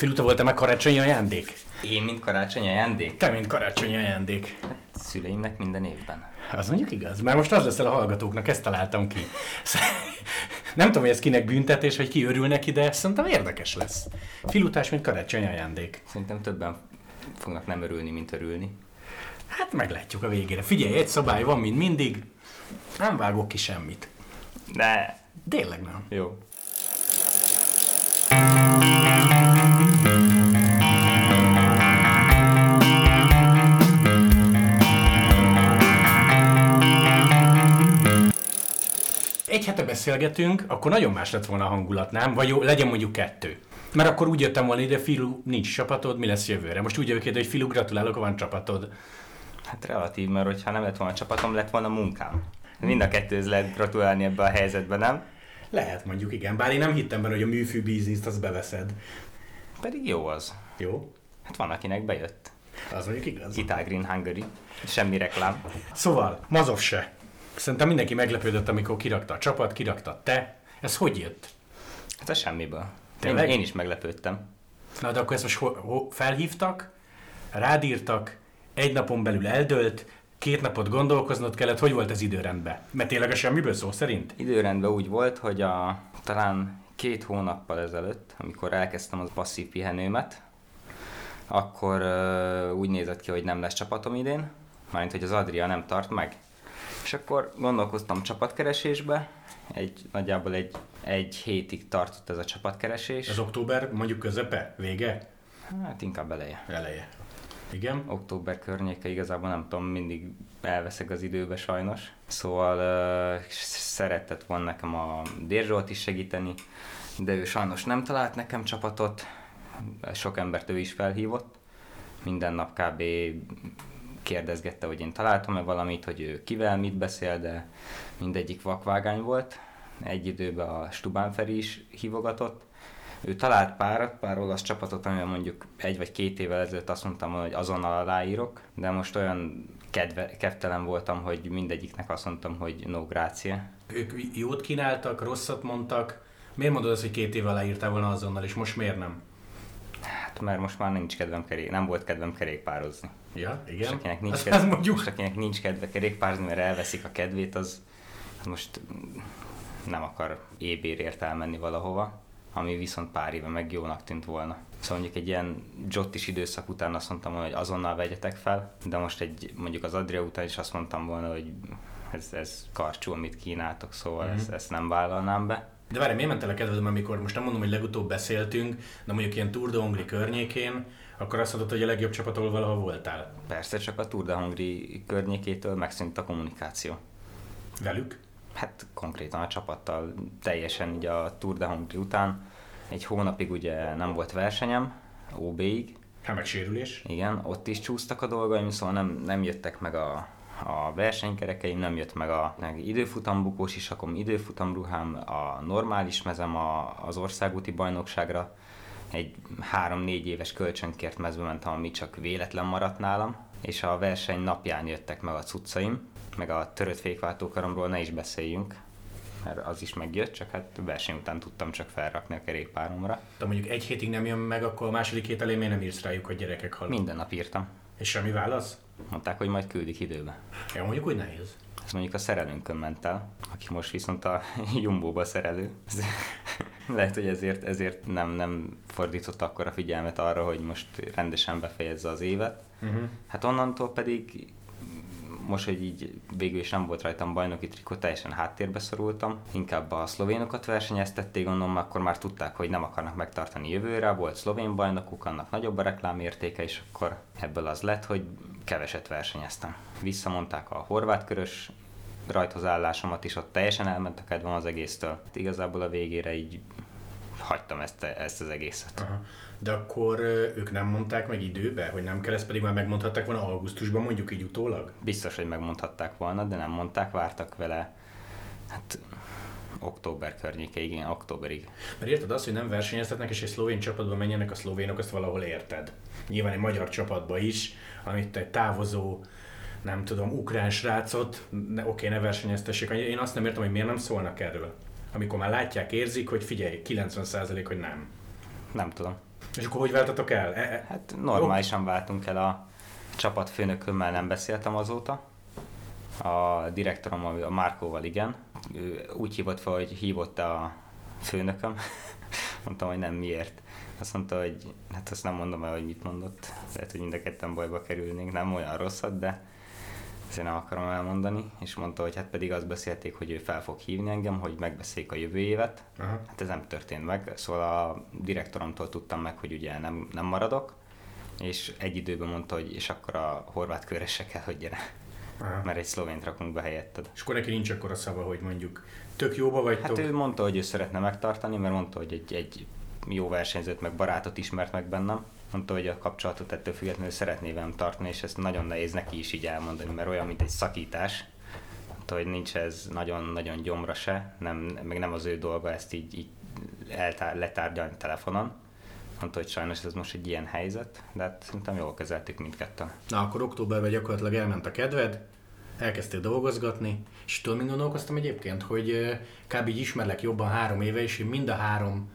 Filuta volt-e meg karácsonyi ajándék? Én, mint karácsonyi ajándék? Te, mint karácsonyi ajándék. Hát, szüleimnek minden évben. Az mondjuk igaz, mert most az leszel a hallgatóknak, ezt találtam ki. Nem tudom, hogy ez kinek büntetés, vagy ki örül neki, de szerintem érdekes lesz. Filutás, mint karácsonyi ajándék. Szerintem többen fognak nem örülni, mint örülni. Hát meglátjuk a végére. Figyelj, egy szabály van, mint mindig. Nem vágok ki semmit. De... Tényleg nem. Jó. Egy hete beszélgetünk, akkor nagyon más lett volna a hangulat, nem? Vagy jó, legyen mondjuk kettő. Mert akkor úgy jöttem volna ide, Filu, nincs csapatod, mi lesz jövőre? Most úgy jövök ide, hogy Filu, gratulálok, van csapatod. Hát relatív, mert hogyha nem lett volna csapatom, lett volna munkám. Mind a kettőhöz lehet gratulálni ebbe a helyzetben, nem? Lehet mondjuk, igen. Bár én nem hittem benne, hogy a műfű bizniszt azt beveszed. Pedig jó az. Jó? Hát van, akinek bejött. Az mondjuk igaz. Ital Green Hungary. Semmi reklám. Szóval, Mazov se. Szerintem mindenki meglepődött, amikor kirakta a csapat, kirakta te. Ez hogy jött? Hát a semmiből. Én, Tényleg? én is meglepődtem. Na, de akkor ezt most ho- ho- felhívtak, rádírtak, egy napon belül eldőlt, két napot gondolkoznod kellett, hogy volt ez időrendben? Mert tényleg a semmiből szó szerint? Időrendben úgy volt, hogy a, talán két hónappal ezelőtt, amikor elkezdtem az passzív pihenőmet, akkor uh, úgy nézett ki, hogy nem lesz csapatom idén, mármint, hogy az Adria nem tart meg. És akkor gondolkoztam csapatkeresésbe, egy, nagyjából egy, egy hétig tartott ez a csapatkeresés. Ez október mondjuk közepe? Vége? Hát inkább eleje. Eleje. Igen? Október környéke igazából nem tudom, mindig elveszek az időbe sajnos. Szóval uh, szeretett volna nekem a Dérzsolt is segíteni, de ő sajnos nem talált nekem csapatot, sok embert ő is felhívott. Minden nap kb. Kérdezgette, hogy én találtam-e valamit, hogy ő kivel mit beszél, de mindegyik vakvágány volt. Egy időben a Stubán Feri is hívogatott. Ő talált párat, pár olasz csapatot, amivel mondjuk egy vagy két évvel ezelőtt azt mondtam, hogy azonnal aláírok, de most olyan kedve, kedvtelen voltam, hogy mindegyiknek azt mondtam, hogy no grazie. Ők jót kínáltak, rosszat mondtak. Miért mondod azt, hogy két év alá írtál volna azonnal, és most miért nem? Hát mert most már nincs kedvem kerék, nem volt kedvem kerékpározni. Ja, És igen. akinek nincs, kedve, mondjuk. és akinek nincs kedve kerékpározni, mert elveszik a kedvét, az, az most nem akar ébérért elmenni valahova, ami viszont pár éve meg jónak tűnt volna. Szóval mondjuk egy ilyen Jottis időszak után azt mondtam volna, hogy azonnal vegyetek fel, de most egy, mondjuk az Adria után is azt mondtam volna, hogy ez, ez karcsú, amit kínáltok, szóval Mhm. ezt, ezt nem vállalnám be. De várj, miért ment el a kedvedem, amikor most nem mondom, hogy legutóbb beszéltünk, de mondjuk ilyen Tour de Hongri környékén, akkor azt mondod, hogy a legjobb csapat, ahol valahol voltál. Persze csak a Tour de Hongri környékétől megszűnt a kommunikáció. Velük? Hát konkrétan a csapattal teljesen így a Tour de Hongri után. Egy hónapig ugye nem volt versenyem, OB-ig, Hát meg sérülés. igen, ott is csúsztak a dolgaim, szóval nem, nem jöttek meg a, a versenykerekeim, nem jött meg a meg időfutambukós isakom, időfutamruhám, a normális mezem a, az országúti bajnokságra. Egy három-négy éves kölcsönkért mezbe mentem, ami csak véletlen maradt nálam, és a verseny napján jöttek meg a cuccaim, meg a törött fékváltókaromról ne is beszéljünk, mert az is megjött, csak hát verseny után tudtam csak felrakni a kerékpáromra. De mondjuk egy hétig nem jön meg, akkor a második hét elején miért nem írsz rájuk, hogy gyerekek halnak? Minden nap írtam. És semmi válasz? Mondták, hogy majd küldik időbe. Ja, mondjuk úgy nehéz. Ez mondjuk a szerelőnkön ment el, aki most viszont a Jumbo-ba szerelő. Lehet, hogy ezért, ezért nem, nem fordított akkor a figyelmet arra, hogy most rendesen befejezze az évet. Uh-huh. Hát onnantól pedig most, hogy így végül is nem volt rajtam bajnoki trikó, teljesen háttérbe szorultam. Inkább a szlovénokat versenyeztették, gondolom, akkor már tudták, hogy nem akarnak megtartani jövőre. Volt szlovén bajnokuk, annak nagyobb a reklámértéke, és akkor ebből az lett, hogy keveset versenyeztem. Visszamondták a horvát körös rajtozállásomat is, ott teljesen elment a kedvem az egésztől. Igazából a végére így hagytam ezt, ezt az egészet. Aha. De akkor ők nem mondták meg időbe, hogy nem kell, ezt pedig már megmondhatták volna augusztusban, mondjuk így utólag? Biztos, hogy megmondhatták volna, de nem mondták, vártak vele. Hát október környékeig, igen, októberig. Mert érted azt, hogy nem versenyeztetnek, és egy szlovén csapatba menjenek a szlovénok, azt valahol érted. Nyilván egy magyar csapatba is, amit egy távozó, nem tudom, ukrán srácot, ne, oké, ne versenyeztessék. Én azt nem értem, hogy miért nem szólnak erről. Amikor már látják, érzik, hogy figyelj, 90% hogy nem. Nem tudom. És akkor hogy váltatok el? E- e- Hát normálisan váltunk el a csapatfőnökömmel, nem beszéltem azóta. A direktorom, a Márkóval igen. Ő úgy hívott fel, hogy hívott a főnököm. Mondtam, hogy nem miért. Azt mondta, hogy hát azt nem mondom el, hogy mit mondott. Lehet, hogy mind a ketten bajba kerülnénk, nem olyan rosszat, de ezért nem akarom elmondani. És mondta, hogy hát pedig azt beszélték, hogy ő fel fog hívni engem, hogy megbeszéljük a jövő évet. Aha. Hát ez nem történt meg, szóval a direktoromtól tudtam meg, hogy ugye nem, nem maradok, és egy időben mondta, hogy és akkor a horvát körre se kell, hogy gyere, Aha. mert egy szlovént rakunk be helyetted. És akkor neki nincs akkor a szava, hogy mondjuk tök jóba vagytok. Hát ő mondta, hogy ő szeretne megtartani, mert mondta, hogy egy, egy jó versenyzőt, meg barátot ismert meg bennem. Mondta, hogy a kapcsolatot ettől függetlenül szeretné velem tartani, és ezt nagyon nehéz neki is így elmondani, mert olyan, mint egy szakítás. Mondta, hogy nincs ez nagyon-nagyon gyomra se, nem, meg nem az ő dolga ezt így, így eltár, letárgyalni telefonon. Mondta, hogy sajnos ez most egy ilyen helyzet, de hát szerintem jól kezeltük mindketten. Na, akkor októberben gyakorlatilag elment a kedved, elkezdtél dolgozgatni, és tudod, mint gondolkoztam egyébként, hogy kb. így ismerlek jobban három éve, és én mind a három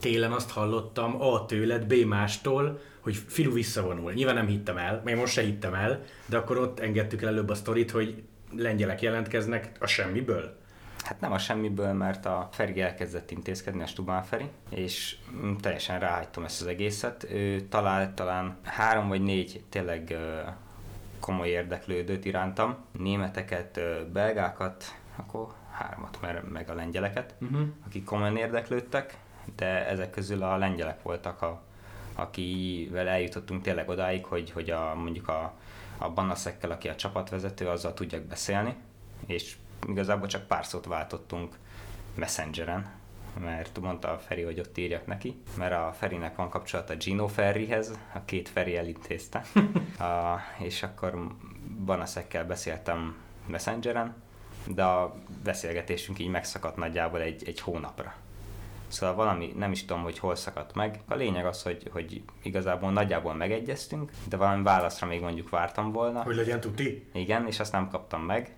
télen azt hallottam A tőled, B mástól, hogy Filu visszavonul. Nyilván nem hittem el, még most se hittem el, de akkor ott engedtük el előbb a sztorit, hogy lengyelek jelentkeznek a semmiből. Hát nem a semmiből, mert a Feri elkezdett intézkedni, a Stubán Feri, és mm, teljesen ráhagytam ezt az egészet. Ő talált talán három vagy négy tényleg komoly érdeklődőt irántam, németeket, belgákat, akkor hármat, mert meg a lengyeleket, Uh-huh. akik komolyan érdeklődtek, de ezek közül a lengyelek voltak, a, akivel eljutottunk tényleg odáig, hogy, hogy a, mondjuk a, a Banaszekkel, aki a csapatvezető, azzal tudjak beszélni, és igazából csak pár szót váltottunk Messengeren, mert mondta a Feri, hogy ott írjak neki, mert a Ferinek van kapcsolata Gino Ferrihez, a két Feri elintézte, a, és akkor Banaszekkel beszéltem Messengeren, de a beszélgetésünk így megszakadt nagyjából egy, egy hónapra. Szóval valami, nem is tudom, hogy hol szakadt meg. A lényeg az, hogy, hogy igazából nagyjából megegyeztünk, de valami válaszra még mondjuk vártam volna. Hogy legyen tuti? Igen, és azt nem kaptam meg.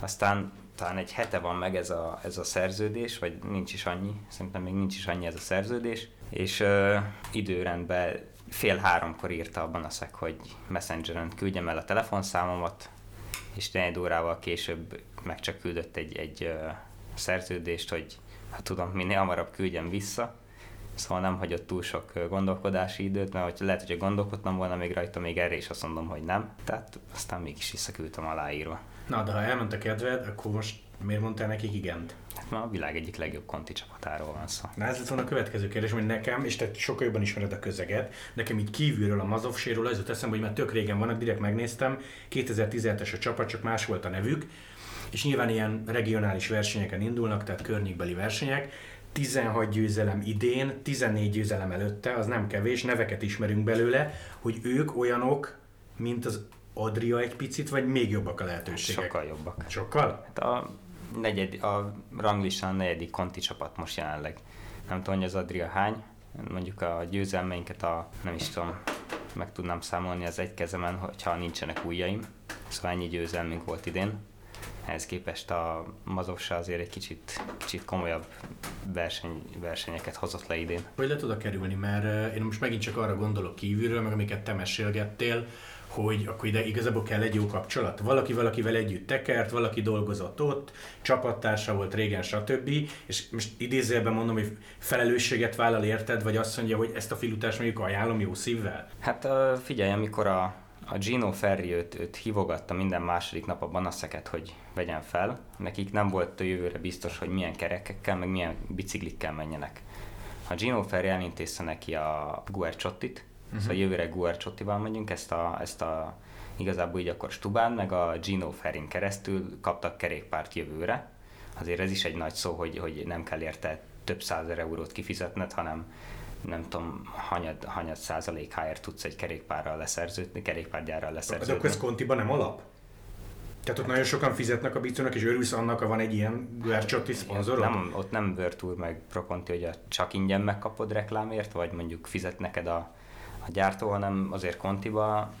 Aztán talán egy hete van meg ez a, ez a szerződés, vagy nincs is annyi, szerintem még nincs is annyi ez a szerződés, és ö, időrendben fél háromkor írta a Banaszek, hogy Messengeren küldjem el a telefonszámomat, és négy órával később meg csak küldött egy, egy ö, szerződést, hogy ha tudom, minél hamarabb küldjem vissza, Szóval nem hagyott túl sok gondolkodási időt, mert hogy lehet, hogy gondolkodtam volna még rajta, még erre is azt mondom, hogy nem. Tehát aztán mégis visszaküldtem aláírva. Na, de ha elment a kedved, akkor most miért mondtál nekik igent? Hát ma a világ egyik legjobb konti csapatáról van szó. Na ez lett volna a következő kérdés, hogy nekem, és te sokkal jobban ismered a közeget, nekem így kívülről a Mazovséről az jut eszembe, hogy már tök régen vannak, direkt megnéztem, 2017-es a csapat, csak más volt a nevük, és nyilván ilyen regionális versenyeken indulnak, tehát környékbeli versenyek, 16 győzelem idén, 14 győzelem előtte, az nem kevés, neveket ismerünk belőle, hogy ők olyanok, mint az Adria egy picit, vagy még jobbak a lehetőségek? Sokkal jobbak. Sokkal? Hát a, negyed, a ranglistán a negyedik konti csapat most jelenleg. Nem tudom, hogy az Adria hány, mondjuk a győzelmeinket a, nem is tudom, meg tudnám számolni az egy kezemen, hogyha nincsenek ujjaim. Szóval ennyi győzelmünk volt idén. Ehhez képest a Mazovsa azért egy kicsit, kicsit komolyabb verseny, versenyeket hozott le idén. Hogy lehet oda kerülni, mert eh, én most megint csak arra gondolok kívülről, meg amiket te mesélgettél, hogy akkor ide igazából kell egy jó kapcsolat. Valaki valakivel együtt tekert, valaki dolgozott ott, csapattársa volt régen, stb. És most idézőjelben mondom, hogy felelősséget vállal érted, vagy azt mondja, hogy ezt a filutást mondjuk ajánlom jó szívvel? Hát figyelj, amikor a, a Gino Ferri őt, őt hívogatta minden második nap a banaszeket, hogy vegyen fel, nekik nem volt a jövőre biztos, hogy milyen kerekekkel, meg milyen biciklikkel menjenek. A Gino Ferri elintézte neki a Guerciottit, uh-huh. szóval jövőre Guerciottival megyünk, ezt a, ezt a igazából így akkor Stubán, meg a Gino Ferrin keresztül kaptak kerékpárt jövőre. Azért ez is egy nagy szó, hogy, hogy nem kell érte több százer eurót kifizetned, hanem nem tudom, hanyad, hanyad százalékáért tudsz egy kerékpárral leszerződni, kerékpárgyárral De leszerződni. akkor ez kontiban nem alap? Tehát ott nagyon sokan fizetnek a bicónak, és örülsz annak, ha van egy ilyen Guerciotti szponzorod? Nem, ott nem Virtual meg Proconti, hogy a csak ingyen megkapod reklámért, vagy mondjuk fizet neked a, a gyártó, hanem azért Contiba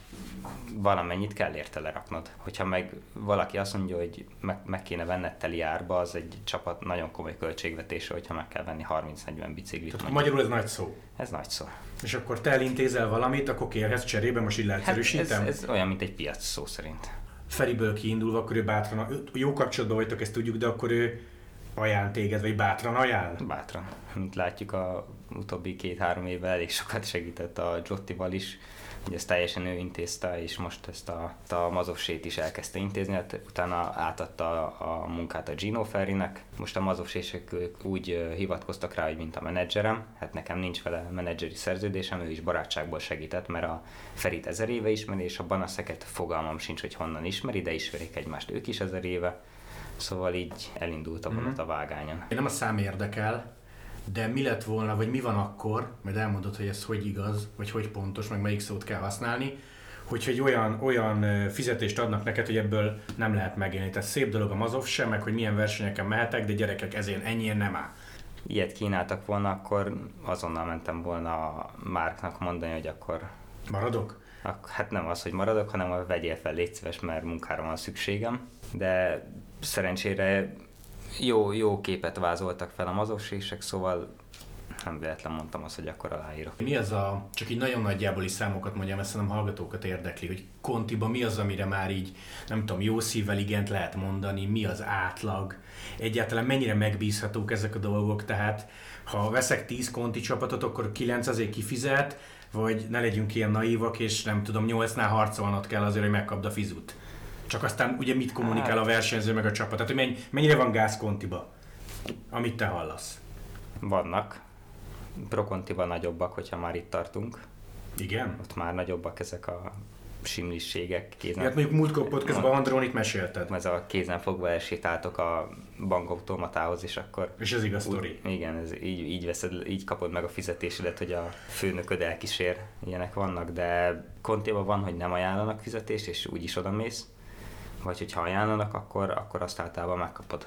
valamennyit kell érte leraknod. Hogyha meg valaki azt mondja, hogy meg, meg kéne venned teli árba, az egy csapat nagyon komoly költségvetése, hogyha meg kell venni 30-40 biciklit. Tehát magyarul ez nagy szó. Ez nagy szó. És akkor te elintézel valamit, akkor kérhetsz cserébe, most így leegyszerűsítem? Hát ez, ez, olyan, mint egy piac szó szerint. Feriből kiindulva, akkor ő bátran, jó kapcsolatban vagytok, ezt tudjuk, de akkor ő ajánl téged, vagy bátran ajánl? Bátran. Mint látjuk, a utóbbi két-három évvel elég sokat segített a Jottival is, hogy ezt teljesen ő intézte, és most ezt a, a mazovsét is elkezdte intézni, hát utána átadta a munkát a Gino Ferrinek. Most a mazovsések úgy hivatkoztak rá, hogy mint a menedzserem, hát nekem nincs vele menedzseri szerződésem, ő is barátságból segített, mert a Ferit ezer éve ismeri, és a Banaszeket fogalmam sincs, hogy honnan ismeri, de ismerik egymást ők is ezer éve. Szóval így elindult a vonat a vágányon. Én nem a szám érdekel, de mi lett volna, vagy mi van akkor, majd elmondod, hogy ez hogy igaz, vagy hogy pontos, meg melyik szót kell használni, hogyha egy olyan, olyan fizetést adnak neked, hogy ebből nem lehet megélni. Tehát szép dolog a mazov sem, meg hogy milyen versenyeken mehetek, de gyerekek ezért ennyien nem áll. Ilyet kínáltak volna, akkor azonnal mentem volna a Márknak mondani, hogy akkor... Maradok? Hát nem az, hogy maradok, hanem a vegyél fel, légy szíves, mert munkára van szükségem. De szerencsére jó, jó képet vázoltak fel a mazosések, szóval nem véletlen mondtam azt, hogy akkor aláírok. Mi az a, csak így nagyon nagyjából is számokat mondjam, ezt nem hallgatókat érdekli, hogy Kontiba mi az, amire már így, nem tudom, jó szívvel igent lehet mondani, mi az átlag, egyáltalán mennyire megbízhatók ezek a dolgok, tehát ha veszek 10 konti csapatot, akkor 9 azért kifizet, vagy ne legyünk ilyen naívak, és nem tudom, 8-nál harcolnod kell azért, hogy megkapd a fizut. Csak aztán ugye mit kommunikál a hát. versenyző meg a csapat? Tehát, hogy mennyire van gáz kontiba, amit te hallasz? Vannak. Prokontiba nagyobbak, hogyha már itt tartunk. Igen? Ott már nagyobbak ezek a simlisségek. Kézen... Hát mondjuk múltkor podcastban Andrón itt mesélted. Ez a kézen fogva elsétáltok a bankautomatához, és akkor... És ez igaz sztori. Igen, ez így, így, veszed, így kapod meg a fizetésedet, hogy a főnököd elkísér. Ilyenek vannak, de kontéban van, hogy nem ajánlanak fizetést, és úgyis oda mész vagy hogyha ajánlanak, akkor, akkor azt általában megkapod.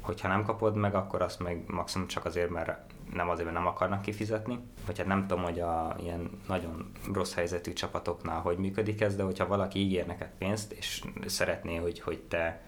Hogyha nem kapod meg, akkor azt meg maximum csak azért, mert nem azért, mert nem akarnak kifizetni, vagy hát nem tudom, hogy a ilyen nagyon rossz helyzetű csapatoknál hogy működik ez, de hogyha valaki ígér neked pénzt, és szeretné, hogy, hogy te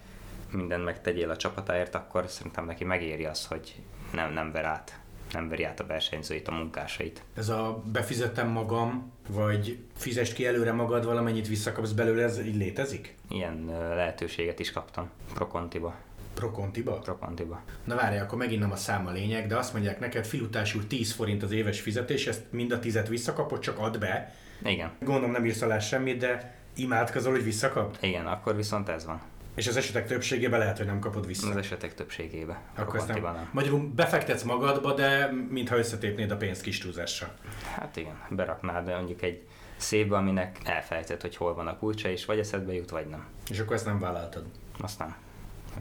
mindent megtegyél a csapatáért, akkor szerintem neki megéri az, hogy nem, nem ver át nem veri át a versenyzőit, a munkásait. Ez a befizettem magam, vagy fizest ki előre magad, valamennyit visszakapsz belőle, ez így létezik? Ilyen lehetőséget is kaptam Prokontiba. Prokontiba? Prokontiba. Na várj, akkor megint nem a szám a lényeg, de azt mondják neked, filutásul 10 forint az éves fizetés, ezt mind a tizet visszakapod, csak add be. Igen. Gondolom nem írsz alá semmit, de imádkozol, hogy visszakap? Igen, akkor viszont ez van. És az esetek többségében lehet, hogy nem kapod vissza. Az esetek többségében. Akkor ezt nem. nem. Magyarul befektetsz magadba, de mintha összetépnéd a pénzt kis túlzással. Hát igen, beraknád de mondjuk egy szépbe, aminek elfelejtett, hogy hol van a kulcsa, és vagy eszedbe jut, vagy nem. És akkor ezt nem vállaltad? Azt nem.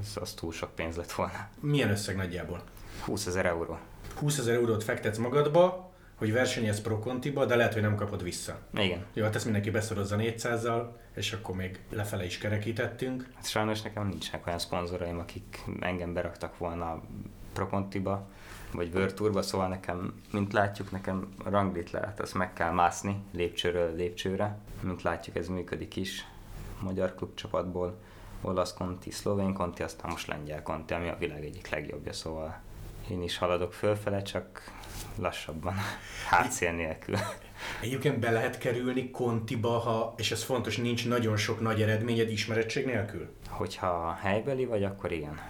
Ez az túl sok pénz lett volna. Milyen összeg nagyjából? 20 ezer euró. 20 ezer eurót fektetsz magadba, hogy versenyez Pro Contiba, de lehet, hogy nem kapod vissza. Igen. Jó, hát ezt mindenki beszorozza 400-zal, és akkor még lefele is kerekítettünk. Hát sajnos nekem nincsenek olyan szponzoraim, akik engem beraktak volna Pro Contiba, vagy World Tourba, szóval nekem, mint látjuk, nekem ranglit lehet, azt meg kell mászni lépcsőről lépcsőre. Mint látjuk, ez működik is magyar klubcsapatból. Olasz konti, szlovén konti, aztán most lengyel konti, ami a világ egyik legjobbja, szóval én is haladok fölfele, csak lassabban, hátszél nélkül. Egyébként be lehet kerülni kontiba, ha, és ez fontos, nincs nagyon sok nagy eredményed ismerettség nélkül? Hogyha helybeli vagy, akkor igen.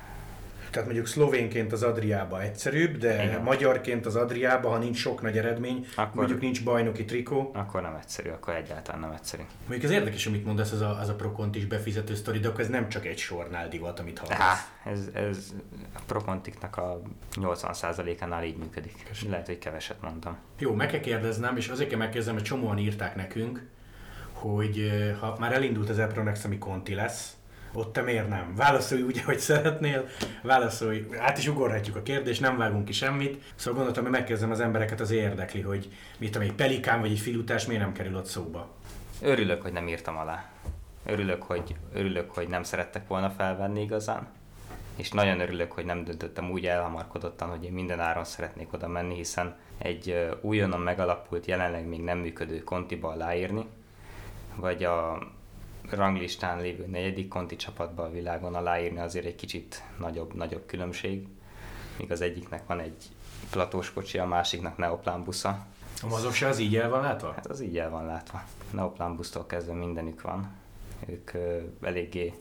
Tehát mondjuk szlovénként az Adriába egyszerűbb, de Igen. magyarként az Adriába, ha nincs sok nagy eredmény, akkor, mondjuk nincs bajnoki trikó. Akkor nem egyszerű, akkor egyáltalán nem egyszerű. Mondjuk ez érdekes, amit mondasz, az a, az a Prokontis befizető sztori, de akkor ez nem csak egy sornál divat, amit hallasz. Há, ez, ez a Prokontiknak a 80%-ánál így működik. Köszön. Lehet, hogy keveset mondtam. Jó, meg kell kérdeznem, és azért kell megkérdeznem, hogy csomóan írták nekünk, hogy ha már elindult az Epronex, ami Conti lesz, ott te miért nem? Válaszolj úgy, ahogy szeretnél, válaszolj, át is ugorhatjuk a kérdést, nem vágunk ki semmit. Szóval gondoltam, hogy megkezdem az embereket, az érdekli, hogy mit tudom, egy pelikán vagy egy filutás miért nem kerül ott szóba. Örülök, hogy nem írtam alá. Örülök, hogy, örülök, hogy nem szerettek volna felvenni igazán. és nagyon örülök, hogy nem döntöttem úgy elhamarkodottan, hogy én minden áron szeretnék oda menni, hiszen egy újonnan megalapult, jelenleg még nem működő kontiba aláírni, vagy a ranglistán lévő negyedik konti csapatba a világon aláírni azért egy kicsit nagyobb, nagyobb különbség, míg az egyiknek van egy platós kocsi, a másiknak neoplán busza. A mazok se az így el van látva? Hát az így el van látva. Neoplán busztól kezdve mindenük van. Ők ö, eléggé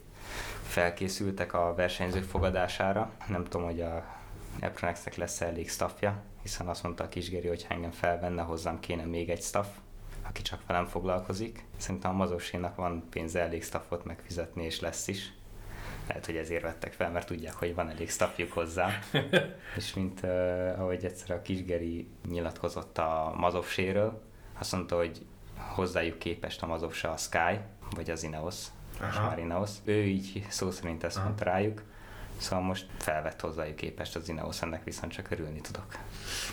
felkészültek a versenyzők fogadására. Nem tudom, hogy a Epronexnek lesz elég staffja, hiszen azt mondta a kisgeri, hogy ha engem felvenne, hozzám kéne még egy staff, aki csak velem foglalkozik. Szerintem a Mazósénak van pénze elég staffot megfizetni, és lesz is. Lehet, hogy ezért vettek fel, mert tudják, hogy van elég staffjuk hozzá. és mint uh, ahogy egyszer a kisgeri nyilatkozott a Mazovséről, azt mondta, hogy hozzájuk képest a Mazovse a Sky, vagy az Ineos, Aha. már Ineos. Ő így szó szerint ezt mondta rájuk. Szóval most felvett hozzájuk képest az Ineos, ennek viszont csak örülni tudok.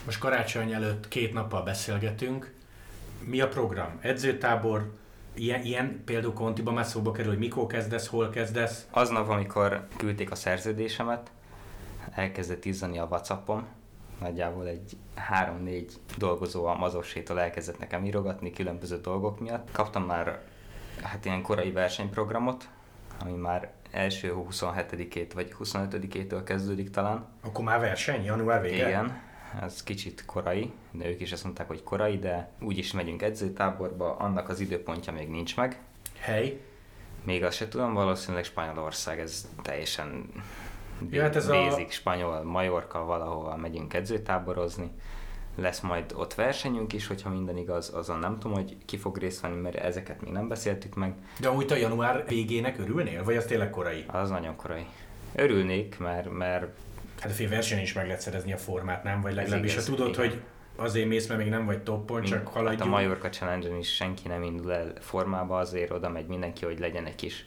Most karácsony előtt két nappal beszélgetünk. Mi a program? Edzőtábor, ilyen, ilyen például Kontiba már szóba kerül, hogy mikor kezdesz, hol kezdesz? Aznap, amikor küldték a szerződésemet, elkezdett izzani a Whatsappom, nagyjából egy három-négy dolgozó a mazossétól elkezdett nekem írogatni különböző dolgok miatt. Kaptam már hát ilyen korai versenyprogramot, ami már első 27-ét vagy 25-től kezdődik talán. Akkor már verseny, január vége? Igen, ez kicsit korai, de ők is azt mondták, hogy korai, de úgyis megyünk edzőtáborba, annak az időpontja még nincs meg. Hely? Még azt se tudom, valószínűleg Spanyolország, ez teljesen Ja, hát ez basic, a... spanyol, Majorka, valahova megyünk edzőtáborozni. Lesz majd ott versenyünk is, hogyha minden igaz, azon nem tudom, hogy ki fog részt venni, mert ezeket még nem beszéltük meg. De amúgy a január végének örülnél, vagy az tényleg korai? Az nagyon korai. Örülnék, mert, mert Hát a fél versenyen is meg lehet szerezni a formát, nem? Vagy legalábbis, ha tudod, igen. hogy azért mész, mert még nem vagy toppon, Mind, csak haladjunk. Hát a Majorka challenge is senki nem indul el formába, azért oda megy mindenki, hogy legyen egy kis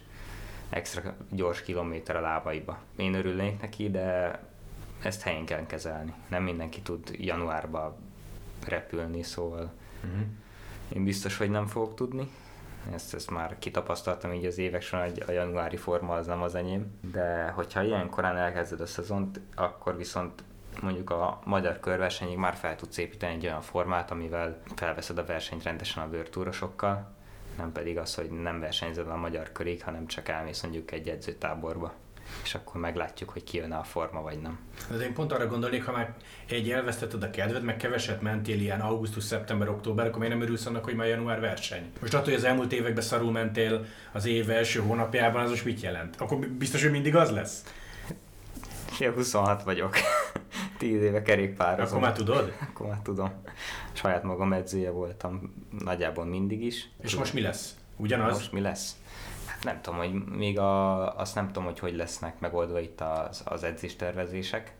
extra gyors kilométer a lábaiba. Én örülnék neki, de ezt helyén kell kezelni. Nem mindenki tud januárba repülni, szóval uh-huh. én biztos, hogy nem fogok tudni. Ezt, ezt már kitapasztaltam így az évek során, hogy a januári forma az nem az enyém. De hogyha ilyen korán elkezded a szezont, akkor viszont mondjuk a magyar körversenyig már fel tudsz építeni egy olyan formát, amivel felveszed a versenyt rendesen a bőrtúrosokkal, nem pedig az, hogy nem versenyzed a magyar körig, hanem csak elmész mondjuk egy edzőtáborba és akkor meglátjuk, hogy kijön a forma, vagy nem. De én pont arra gondolnék, ha már egy elvesztetted a kedved, meg keveset mentél ilyen augusztus, szeptember, október, akkor miért nem örülsz annak, hogy már január verseny? Most attól, hogy az elmúlt években szarul mentél az év első hónapjában, az most mit jelent? Akkor biztos, hogy mindig az lesz? Én 26 vagyok. 10 éve kerékpározom. Akkor már tudod? Akkor már tudom. Saját magam edzője voltam nagyjából mindig is. És most mi lesz? Ugyanaz? Most mi lesz? Nem tudom, hogy még a, azt nem tudom, hogy hogy lesznek megoldva itt az, az edzéstervezések.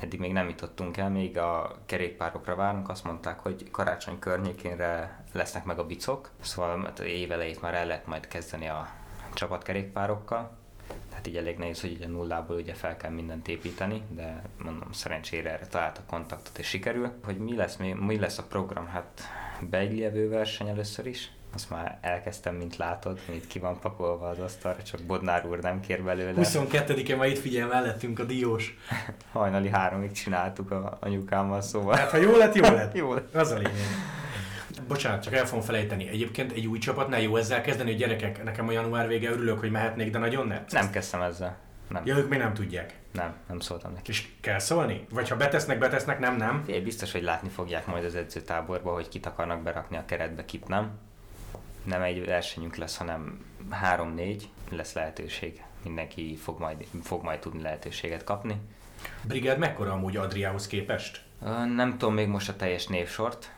Eddig még nem jutottunk el, még a kerékpárokra várunk, azt mondták, hogy karácsony környékénre lesznek meg a bicok, szóval hát év elejét már el lehet majd kezdeni a csapatkerékpárokkal. Tehát így elég nehéz, hogy ugye nullából ugye fel kell mindent építeni, de mondom, szerencsére erre találtak kontaktot és sikerül. Hogy mi lesz, mi, mi lesz a program? Hát beegylévő verseny először is, azt már elkezdtem, mint látod, itt ki van pakolva az asztalra, csak Bodnár úr nem kér belőle. 22-e ma itt figyel mellettünk a diós. Hajnali háromig csináltuk a anyukámmal, szóval. Hát ha jó lett, jó lett. jó lett. Az a lényeg. Bocsánat, csak el fogom felejteni. Egyébként egy új csapatnál jó ezzel kezdeni, hogy gyerekek, nekem a január vége örülök, hogy mehetnék, de nagyon nem. Nem kezdtem ezzel. Nem. Ja, ők még nem tudják. Nem, nem szóltam neki. És kell szólni? Vagy ha betesznek, betesznek, nem, nem? É, biztos, hogy látni fogják majd az edzőtáborba, hogy kit akarnak berakni a keretbe, kit nem nem egy versenyünk lesz, hanem három-négy lesz lehetőség. Mindenki fog majd, fog majd tudni lehetőséget kapni. Brigád mekkora amúgy Adriához képest? Nem tudom még most a teljes névsort,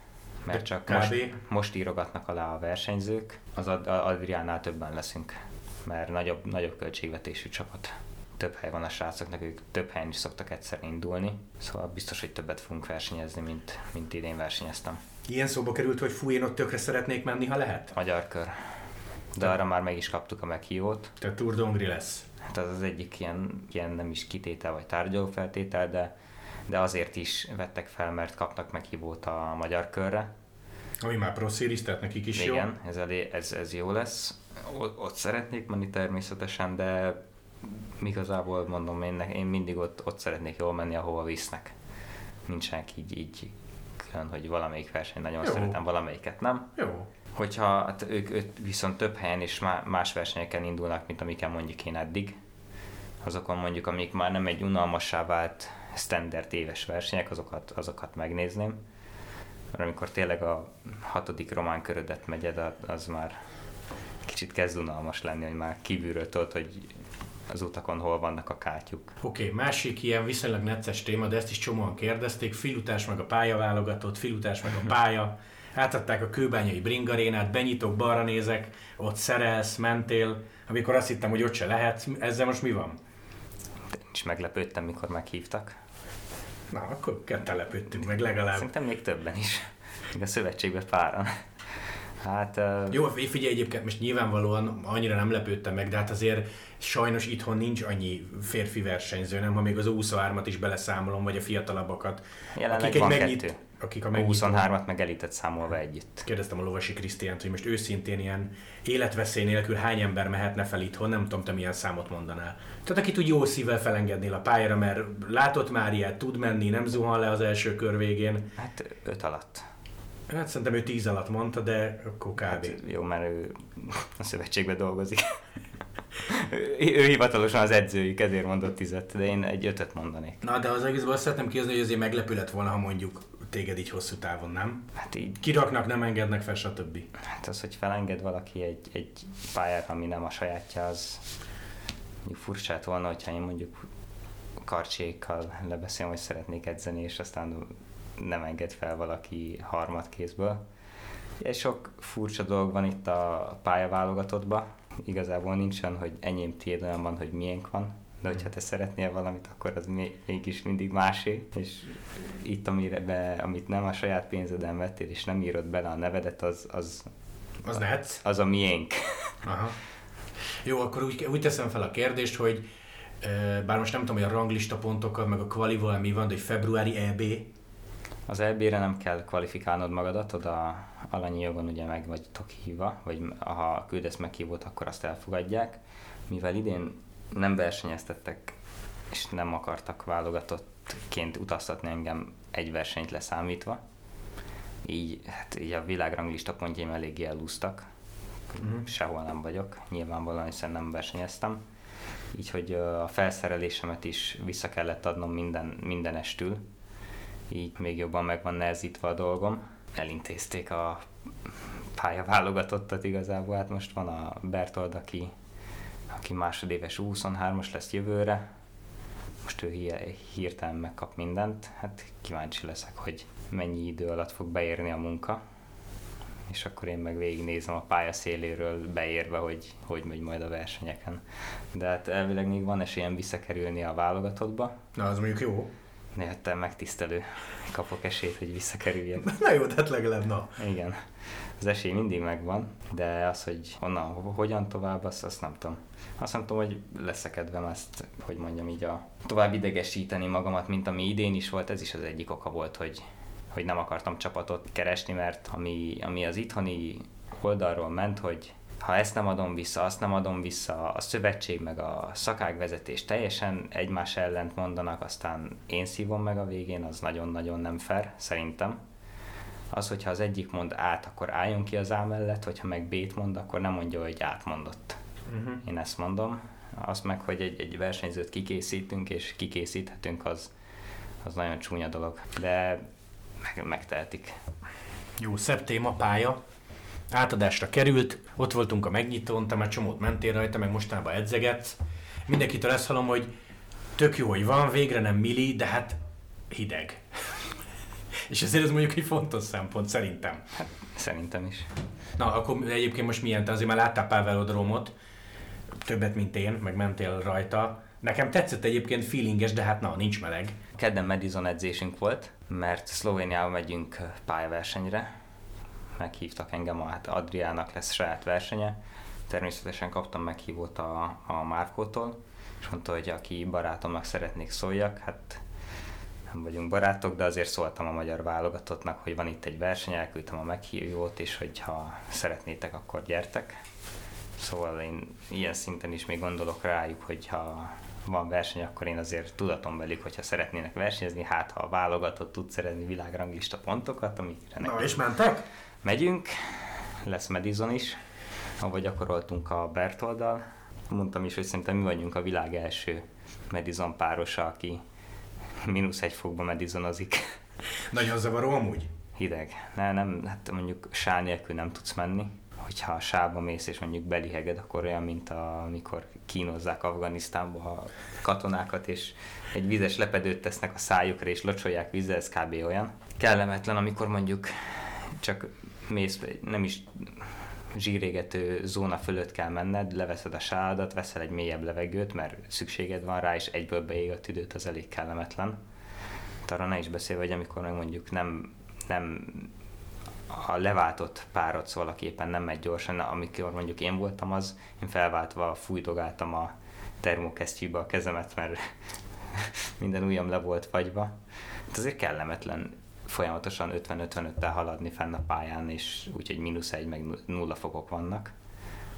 mert De csak most, most írogatnak alá a versenyzők. Az Adriánál többen leszünk, mert nagyobb, nagyobb költségvetésű csapat. Több hely van a srácoknak, ők több helyen is szoktak egyszer indulni, szóval biztos, hogy többet fogunk versenyezni, mint, mint idén versenyeztem. Ilyen szóba került, hogy fú, én ott tökre szeretnék menni, ha lehet? Magyar kör. De arra már meg is kaptuk a meghívót. Tehát Tour Dongri lesz. Hát az az egyik ilyen, ilyen nem is kitétel vagy tárgyalófeltétel, de, de azért is vettek fel, mert kapnak meghívót a magyar körre. Ami már Pro Series, tehát nekik is Igen, jó. Ez, elé, ez, ez jó lesz. O, ott szeretnék menni természetesen, de igazából mondom, én, én mindig ott, ott szeretnék jól menni, ahova visznek. Nincsenek így, így külön, hogy valamelyik verseny nagyon Jó. szeretem, valamelyiket nem. Jó. Hogyha hát ők, ők viszont több helyen és más versenyeken indulnak, mint amiken mondjuk én eddig, azokon mondjuk, amik már nem egy unalmassá vált standard éves versenyek, azokat, azokat megnézném. Mert amikor tényleg a hatodik román körödet megyed, az már kicsit kezd unalmas lenni, hogy már kívülről tudod, hogy az utakon hol vannak a kátyuk. Oké, okay, másik ilyen viszonylag necces téma, de ezt is csomóan kérdezték, filutás meg a pályaválogatott, filutás meg a pálya, átadták a kőbányai bringarénát, benyitok, balra nézek, ott szerelsz, mentél, amikor azt hittem, hogy ott se lehet, ezzel most mi van? És meglepődtem, mikor meghívtak. Na, akkor ketten lepődtünk meg legalább. Szerintem még többen is. Még a szövetségben páran. Hát... Uh... Jó, figyelj egyébként, most nyilvánvalóan annyira nem lepődtem meg, de hát azért sajnos itthon nincs annyi férfi versenyző, nem? Ha még az 23-at is beleszámolom, vagy a fiatalabbakat. Jelenleg akik van megnyit, kettő. Akik a, a 23-at meg elitet számolva együtt. Kérdeztem a Lovasi Krisztiánt, hogy most őszintén ilyen életveszély nélkül hány ember mehetne fel itthon, nem tudom, te milyen számot mondanál. Tehát akit úgy jó szívvel felengednél a pályára, mert látott már ilyet, tud menni, nem zuhan le az első kör végén. Hát öt alatt. Hát szerintem ő tíz alatt mondta, de akkor kb. Hát, jó, mert ő a szövetségben dolgozik. Ő, hivatalosan az edzőjük, ezért mondott tizet, de én egy ötöt mondanék. Na, de az egészben azt szeretném kihozni, hogy azért meglepő lett volna, ha mondjuk téged így hosszú távon, nem? Hát így... Kiraknak, nem engednek fel, stb. Hát az, hogy felenged valaki egy, egy pályát, ami nem a sajátja, az mondjuk furcsát volna, hogyha én mondjuk karcsékkal lebeszélem, hogy szeretnék edzeni, és aztán nem enged fel valaki harmadkézből. Sok furcsa dolog van itt a pályaválogatottban. Igazából nincsen, hogy enyém tiéd olyan van, hogy miénk van, de hogyha te szeretnél valamit, akkor az mégis mindig másé, és itt, amire be, amit nem a saját pénzeden vettél, és nem írod bele a nevedet, az, az, az, lehet? az a miénk. Aha. Jó, akkor úgy, úgy teszem fel a kérdést, hogy bár most nem tudom, hogy a ranglista pontokkal, meg a kvalival mi van, de hogy februári EB, az EB-re nem kell kvalifikálnod magadat, oda alanyi jogon ugye meg vagytok hívva, vagy ha küldesz meghívót, akkor azt elfogadják. Mivel idén nem versenyeztettek, és nem akartak válogatottként utaztatni engem egy versenyt leszámítva, így, hát így a világranglista pontjaim eléggé elúztak, uh-huh. sehol nem vagyok, nyilvánvalóan, hiszen nem versenyeztem. Így, hogy a felszerelésemet is vissza kellett adnom minden, minden estül, így még jobban meg van nehezítve a dolgom. Elintézték a pályaválogatottat igazából, hát most van a Bertold, aki, aki másodéves 23-as lesz jövőre, most ő hirtelen megkap mindent, hát kíváncsi leszek, hogy mennyi idő alatt fog beérni a munka, és akkor én meg végignézem a pálya széléről beérve, hogy hogy megy majd a versenyeken. De hát elvileg még van esélyem visszakerülni a válogatottba. Na, az mondjuk jó. Néhettem megtisztelő. Kapok esélyt, hogy visszakerüljek. Na jó, hát legalább na. Igen. Az esély mindig megvan, de az, hogy honnan, hogyan tovább, azt, azt nem tudom. Azt nem tudom, hogy lesz kedvem ezt, hogy mondjam így a tovább idegesíteni magamat, mint ami idén is volt, ez is az egyik oka volt, hogy, hogy nem akartam csapatot keresni, mert ami, ami az itthoni oldalról ment, hogy ha ezt nem adom vissza, azt nem adom vissza, a szövetség meg a szakágvezetés teljesen egymás ellent mondanak, aztán én szívom meg a végén, az nagyon-nagyon nem fair, szerintem. Az, hogyha az egyik mond át, akkor álljon ki az A mellett, hogyha meg B-t mond, akkor nem mondja, hogy átmondott. Uh-huh. Én ezt mondom. Azt meg, hogy egy, egy versenyzőt kikészítünk, és kikészíthetünk, az, az nagyon csúnya dolog. De meg, megtehetik. Jó, szebb téma, pálya átadásra került, ott voltunk a megnyitón, te már csomót mentél rajta, meg mostanában edzegetsz. Mindenkitől ezt hallom, hogy tök jó, hogy van, végre nem milli, de hát hideg. És ezért ez mondjuk egy fontos szempont, szerintem. Hát, szerintem is. Na, akkor egyébként most milyen? Te azért már láttál Pavelodromot, többet, mint én, meg mentél rajta. Nekem tetszett egyébként feelinges, de hát na, nincs meleg. Kedden Madison edzésünk volt, mert Szlovéniába megyünk pályaversenyre, meghívtak engem, hát Adriának lesz saját versenye. Természetesen kaptam meghívót a, a Márkótól, és mondta, hogy aki barátomnak szeretnék szóljak, hát nem vagyunk barátok, de azért szóltam a magyar válogatottnak, hogy van itt egy verseny, elküldtem a meghívót, és hogyha szeretnétek, akkor gyertek. Szóval én ilyen szinten is még gondolok rájuk, hogy ha van verseny, akkor én azért tudatom velük, hogyha szeretnének versenyezni, hát ha a válogatott tud szerezni világranglista pontokat, amikre Na, és mentek? Megyünk, lesz Madison is, ahol gyakoroltunk a Bertoldal. Mondtam is, hogy szerintem mi vagyunk a világ első Madison párosa, aki mínusz egy fokba Madisonozik. Nagyon zavaró amúgy? Hideg. Ne, nem, hát mondjuk sá nélkül nem tudsz menni. Hogyha a sába mész és mondjuk beliheged, akkor olyan, mint a, amikor kínozzák Afganisztánba a katonákat, és egy vizes lepedőt tesznek a szájukra, és locsolják vízzel, ez kb. olyan. Kellemetlen, amikor mondjuk csak mész, nem is zsírégető zóna fölött kell menned, leveszed a sádat, veszel egy mélyebb levegőt, mert szükséged van rá, és egyből beég a tüdőt, az elég kellemetlen. Arra ne is beszél, hogy amikor meg mondjuk nem, nem a leváltott párodsz valaki éppen nem megy gyorsan, amikor mondjuk én voltam az, én felváltva fújdogáltam a termokesztyűbe a kezemet, mert minden ujjam le volt fagyva. Hát azért kellemetlen folyamatosan 50-55-tel haladni fenn a pályán, és úgyhogy mínusz egy, meg nulla fokok vannak.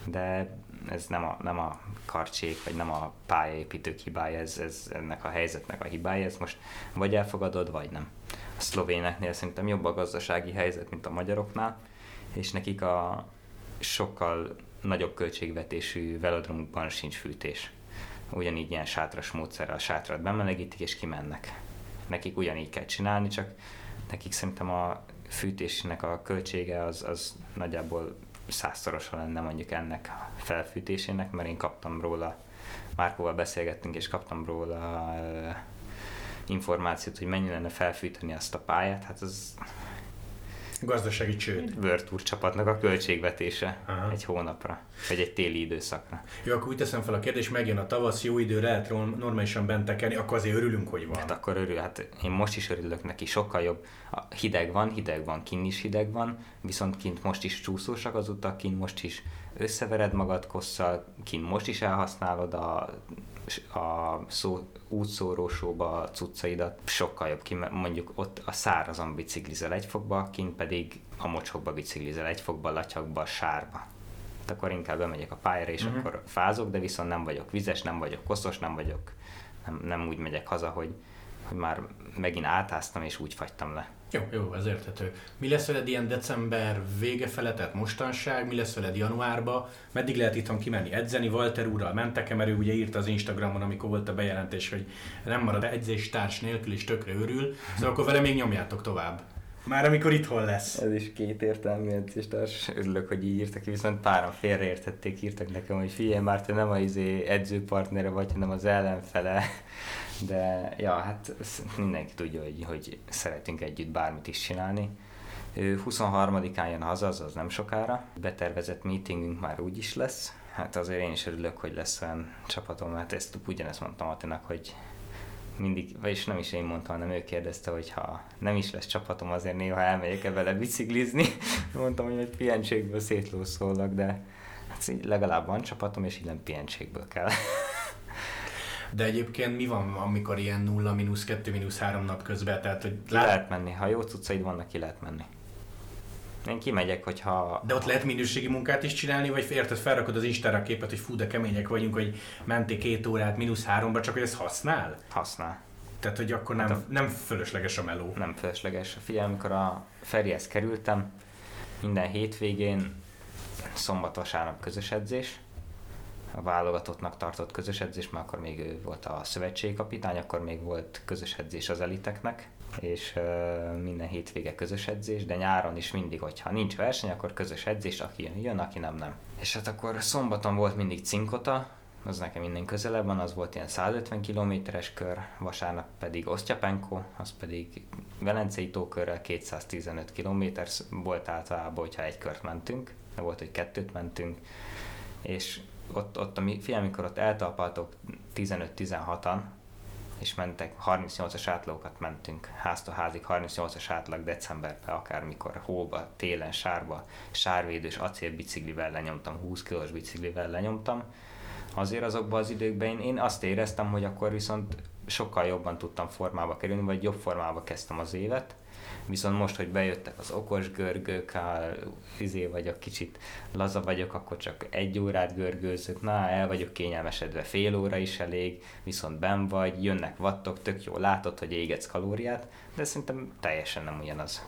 De ez nem a, nem a karcsék, vagy nem a pályaépítők hibája, ez, ez ennek a helyzetnek a hibája, ez most vagy elfogadod, vagy nem. A szlovéneknél szerintem jobb a gazdasági helyzet, mint a magyaroknál, és nekik a sokkal nagyobb költségvetésű velodromukban sincs fűtés. Ugyanígy ilyen sátras módszerrel sátrat bemelegítik és kimennek. Nekik ugyanígy kell csinálni, csak nekik szerintem a fűtésnek a költsége az, az nagyjából százszorosa lenne mondjuk ennek a felfűtésének, mert én kaptam róla, Márkóval beszélgettünk, és kaptam róla információt, hogy mennyi lenne felfűteni azt a pályát, hát az Gazdasági csőd. World Tour csapatnak a költségvetése Aha. egy hónapra, vagy egy téli időszakra. Jó, akkor úgy teszem fel a kérdést, megjön a tavasz, jó idő, lehet normálisan bent tekerni, akkor azért örülünk, hogy van. Hát akkor örül, hát én most is örülök neki, sokkal jobb. Hideg van, hideg van, kinn is hideg van, viszont kint most is csúszósak az utak, kint most is összevered magad kosszal, kint most is elhasználod a a szó, útszórósóba a cuccaidat, sokkal jobb ki, mondjuk ott a szárazon biciklizel egy fokba, kint pedig a mocsokba biciklizel egy fokba, latyakba, sárba. Hát akkor inkább bemegyek a pályára, és uh-huh. akkor fázok, de viszont nem vagyok vizes, nem vagyok koszos, nem vagyok, nem, nem úgy megyek haza, hogy, hogy már megint átáztam, és úgy fagytam le. Jó, jó, ez érthető. Mi lesz veled ilyen december vége fele, tehát mostanság, mi lesz veled januárba? Meddig lehet itthon kimenni edzeni? Walter úrral mentek-e, mert ő ugye írt az Instagramon, amikor volt a bejelentés, hogy nem marad edzéstárs nélkül, és tökre örül. Szóval akkor vele még nyomjátok tovább. Már amikor itthon lesz. Ez is két értelmű edzéstárs. Örülök, hogy így írtak, viszont páran félreértették, írtak nekem, hogy figyelj már, te nem az izé edzőpartnere vagy, hanem az ellenfele. De ja, hát mindenki tudja, hogy, hogy szeretünk együtt bármit is csinálni. 23-án jön haza, az nem sokára. Betervezett meetingünk már úgy is lesz. Hát azért én is örülök, hogy lesz olyan csapatom, mert ezt ugyanezt mondtam Atinak, hogy mindig, vagyis nem is én mondtam, hanem ő kérdezte, hogy ha nem is lesz csapatom, azért néha elmegyek-e vele biciklizni. Mondtam, hogy egy pihenségből szétlószólak, de hát legalább van csapatom, és így nem pihenségből kell. De egyébként mi van, amikor ilyen 0, mínusz 2, mínusz 3 nap közben? Tehát, hogy lát... lehet menni. Ha jó cuccaid vannak, ki lehet menni. Én kimegyek, hogyha... De ott lehet minőségi munkát is csinálni, vagy érted, felrakod az Instára képet, hogy fú, de kemények vagyunk, hogy menték két órát mínusz háromba, csak hogy ez használ? Használ. Tehát, hogy akkor nem, hát a... nem fölösleges a meló. Nem fölösleges. Figyelj, amikor a Ferihez kerültem, minden hétvégén szombat, vasárnap közös edzés, a válogatottnak tartott közös edzés, mert akkor még ő volt a szövetségkapitány, akkor még volt közös edzés az eliteknek, és minden hétvége közös edzés, de nyáron is mindig, hogyha nincs verseny, akkor közös edzés, aki jön, jön, aki nem, nem. És hát akkor szombaton volt mindig cinkota, az nekem minden közelebb van, az volt ilyen 150 kilométeres kör, vasárnap pedig Osztyapenko, az pedig Velencei tókörrel 215 km volt általában, hogyha egy kört mentünk, de volt, hogy kettőt mentünk, és ott, ott ami, figyelj, amikor ott eltalpaltok 15-16-an, és mentek, 38-as átlagokat mentünk, háztól házig 38-as átlag decemberben, akármikor hóba, télen, sárba, sárvédős acélbiciklivel lenyomtam, 20 kilós biciklivel lenyomtam. Azért azokban az időkben én, én azt éreztem, hogy akkor viszont sokkal jobban tudtam formába kerülni, vagy jobb formába kezdtem az évet, Viszont most, hogy bejöttek az okos görgők, a, izé vagyok, kicsit laza vagyok, akkor csak egy órát görgőzök, na, el vagyok kényelmesedve, fél óra is elég, viszont ben vagy, jönnek vattok, tök jó, látod, hogy égetsz kalóriát, de szerintem teljesen nem ugyanaz.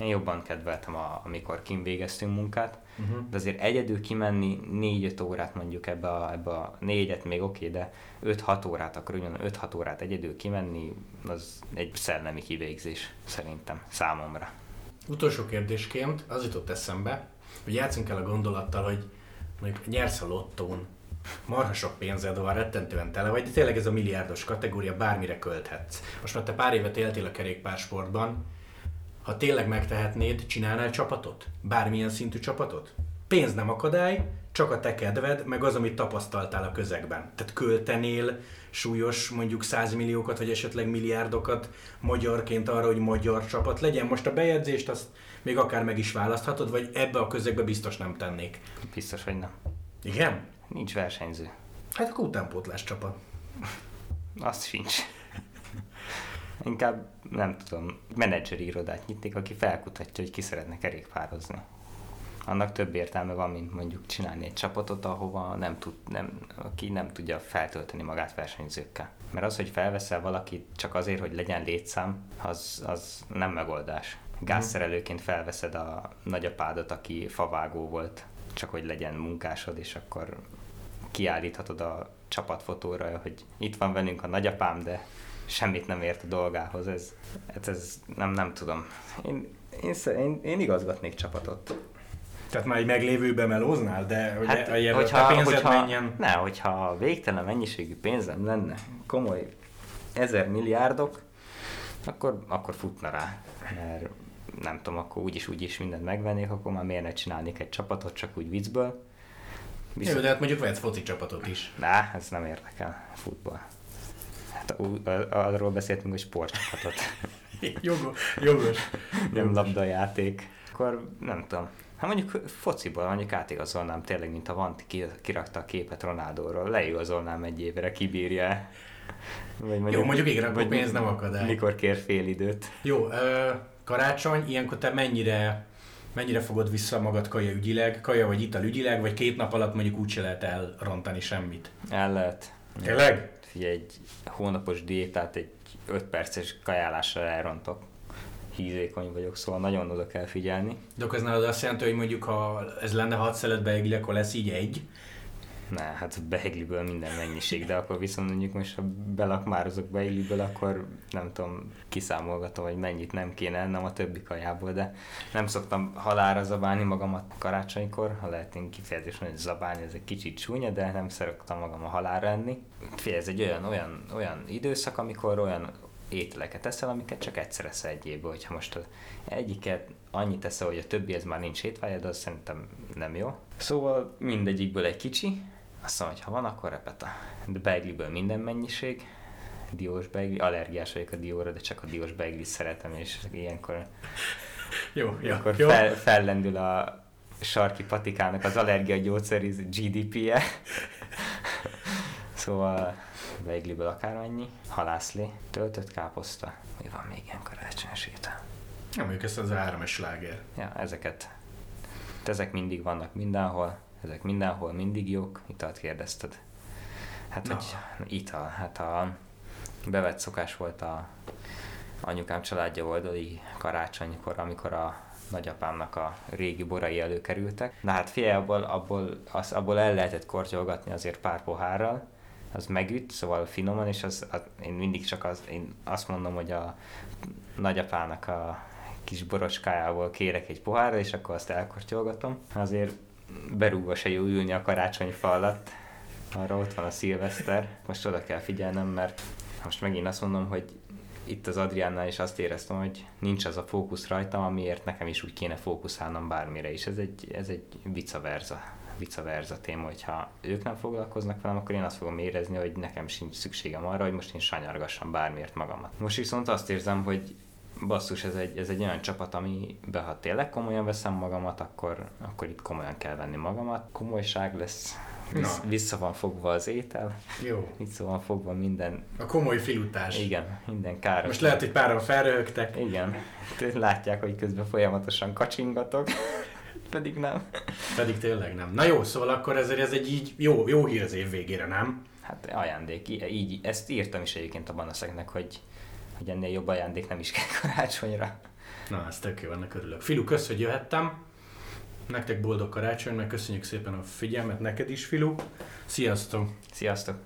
Én jobban kedveltem, a, amikor kim végeztünk munkát, uh-huh. de azért egyedül kimenni 4-5 órát mondjuk ebbe a, ebbe a négyet még oké, okay, de 5-6 órát, akkor ugyan 5-6 órát egyedül kimenni, az egy szellemi kivégzés szerintem számomra. Utolsó kérdésként az jutott eszembe, hogy játszunk el a gondolattal, hogy mondjuk nyersz a lottón, marha sok pénzed van, rettentően tele vagy, de tényleg ez a milliárdos kategória, bármire költhetsz. Most már te pár évet éltél a kerékpársportban, ha tényleg megtehetnéd, csinálnál csapatot? Bármilyen szintű csapatot? Pénz nem akadály, csak a te kedved, meg az, amit tapasztaltál a közegben. Tehát költenél súlyos mondjuk százmilliókat, vagy esetleg milliárdokat magyarként arra, hogy magyar csapat legyen. Most a bejegyzést azt még akár meg is választhatod, vagy ebbe a közegbe biztos nem tennék. Biztos, hogy nem. Igen? Nincs versenyző. Hát akkor utánpótlás csapat. Azt sincs. Inkább, nem tudom, menedzseri irodát nyitnék, aki felkutatja, hogy ki szeretne kerékpározni. Annak több értelme van, mint mondjuk csinálni egy csapatot, ahova nem tud, nem, aki nem tudja feltölteni magát versenyzőkkel. Mert az, hogy felveszel valakit csak azért, hogy legyen létszám, az, az nem megoldás. Gázszerelőként felveszed a nagyapádat, aki favágó volt, csak hogy legyen munkásod, és akkor kiállíthatod a csapatfotóra, hogy itt van velünk a nagyapám, de semmit nem ért a dolgához. Ez, ez, ez nem, nem tudom. Én, én, én, én igazgatnék csapatot. Tehát már egy meglévőbe melóznál, de hogy hát, a hogyha, a pénzed hogyha, menjen... Ne, hogyha végtelen mennyiségű pénzem lenne, komoly ezer milliárdok, akkor, akkor futna rá. Mert nem tudom, akkor úgyis úgyis mindent megvennék, akkor már miért ne csinálnék egy csapatot, csak úgy viccből. Viszont... Jó, de hát mondjuk vehetsz foci csapatot is. Na, ez nem érdekel, futball. Hát arról beszéltünk, hogy sportcsapatot. jogos, jogos. Nem labdajáték. Akkor nem tudom. Hát mondjuk fociból mondjuk átigazolnám tényleg, mint a Vanti kirakta a képet Ronaldóról, leigazolnám egy évre, kibírja. Vagy mondjuk, Jó, mondjuk igen, akkor pénz nem akadály. Mikor kér fél időt. Jó, ö, karácsony, ilyenkor te mennyire mennyire fogod vissza magad kaja ügyileg, kaja vagy ital ügyileg, vagy két nap alatt mondjuk úgyse lehet elrontani semmit? El lehet. Tényleg? Figyelj, egy hónapos diétát egy 5 perces kajálással elrontok. Hízékony vagyok, szóval nagyon oda kell figyelni. De akkor ez nálad azt jelenti, hogy mondjuk ha ez lenne 6 szelet beigli, akkor lesz így egy, ne, hát beigliből minden mennyiség, de akkor viszont mondjuk most, ha belakmározok beigliből, akkor nem tudom, kiszámolgatom, hogy mennyit nem kéne ennem a többi kajából, de nem szoktam halára zabálni magamat karácsonykor, ha lehet én kifejezésen, hogy zabálni, ez egy kicsit csúnya, de nem szeretem magam a halálra enni. ez egy olyan, olyan, olyan időszak, amikor olyan ételeket eszel, amiket csak egyszer eszel egy évből. Hogyha most az egyiket annyit eszel, hogy a többi ez már nincs étvágyad, az szerintem nem jó. Szóval mindegyikből egy kicsi, azt mondom, hogy ha van, akkor repeta. De beigliből minden mennyiség, diós beigli, allergiás vagyok a dióra, de csak a diós beigli szeretem, és ilyenkor jó, jó, akkor jó. Fel, fellendül a sarki patikának az allergia gyógyszer GDP-je. szóval beigliből akármennyi, halászlé, töltött káposzta, mi van még ilyen karácsonyos étel? Nem, mondjuk ezt az árames sláger. Ja, ezeket. ezek mindig vannak mindenhol, ezek mindenhol mindig jók, italt kérdezted. Hát, no. hogy ital, hát a bevett szokás volt a anyukám családja oldali karácsonykor, amikor a nagyapámnak a régi borai előkerültek. Na hát figyelj, abból, abból, az, abból el lehetett kortyolgatni azért pár pohárral, az megüt, szóval finoman, és az, az, én mindig csak az, én azt mondom, hogy a nagyapának a kis borocskájából kérek egy pohárra, és akkor azt elkortyolgatom. Azért berúgva se jó ülni a karácsonyfa alatt. Arra ott van a szilveszter. Most oda kell figyelnem, mert most megint azt mondom, hogy itt az Adriánnál is azt éreztem, hogy nincs az a fókusz rajtam, amiért nekem is úgy kéne fókuszálnom bármire is. Ez egy, ez egy vice versa, vice versa téma, hogyha ők nem foglalkoznak velem, akkor én azt fogom érezni, hogy nekem sincs szükségem arra, hogy most én sanyargassam bármiért magamat. Most viszont azt érzem, hogy basszus, ez egy, ez egy olyan csapat, amiben ha tényleg komolyan veszem magamat, akkor, akkor itt komolyan kell venni magamat. Komolyság lesz, Vissz, vissza van fogva az étel. Jó. Vissza van fogva minden. A komoly filutás. Igen, minden káros. Most lehet, hogy páran felröhögtek. Igen. Látják, hogy közben folyamatosan kacsingatok. Pedig nem. Pedig tényleg nem. Na jó, szóval akkor ezért ez egy így jó, jó hír az év végére, nem? Hát ajándék. Így, ezt írtam is egyébként a banaszeknek, hogy, hogy ennél jobb ajándék nem is kell karácsonyra. Na, ez tök jó, ennek örülök. Filu, kösz, hogy jöhettem. Nektek boldog karácsony, meg köszönjük szépen a figyelmet, neked is, Filu. Sziasztok! Sziasztok!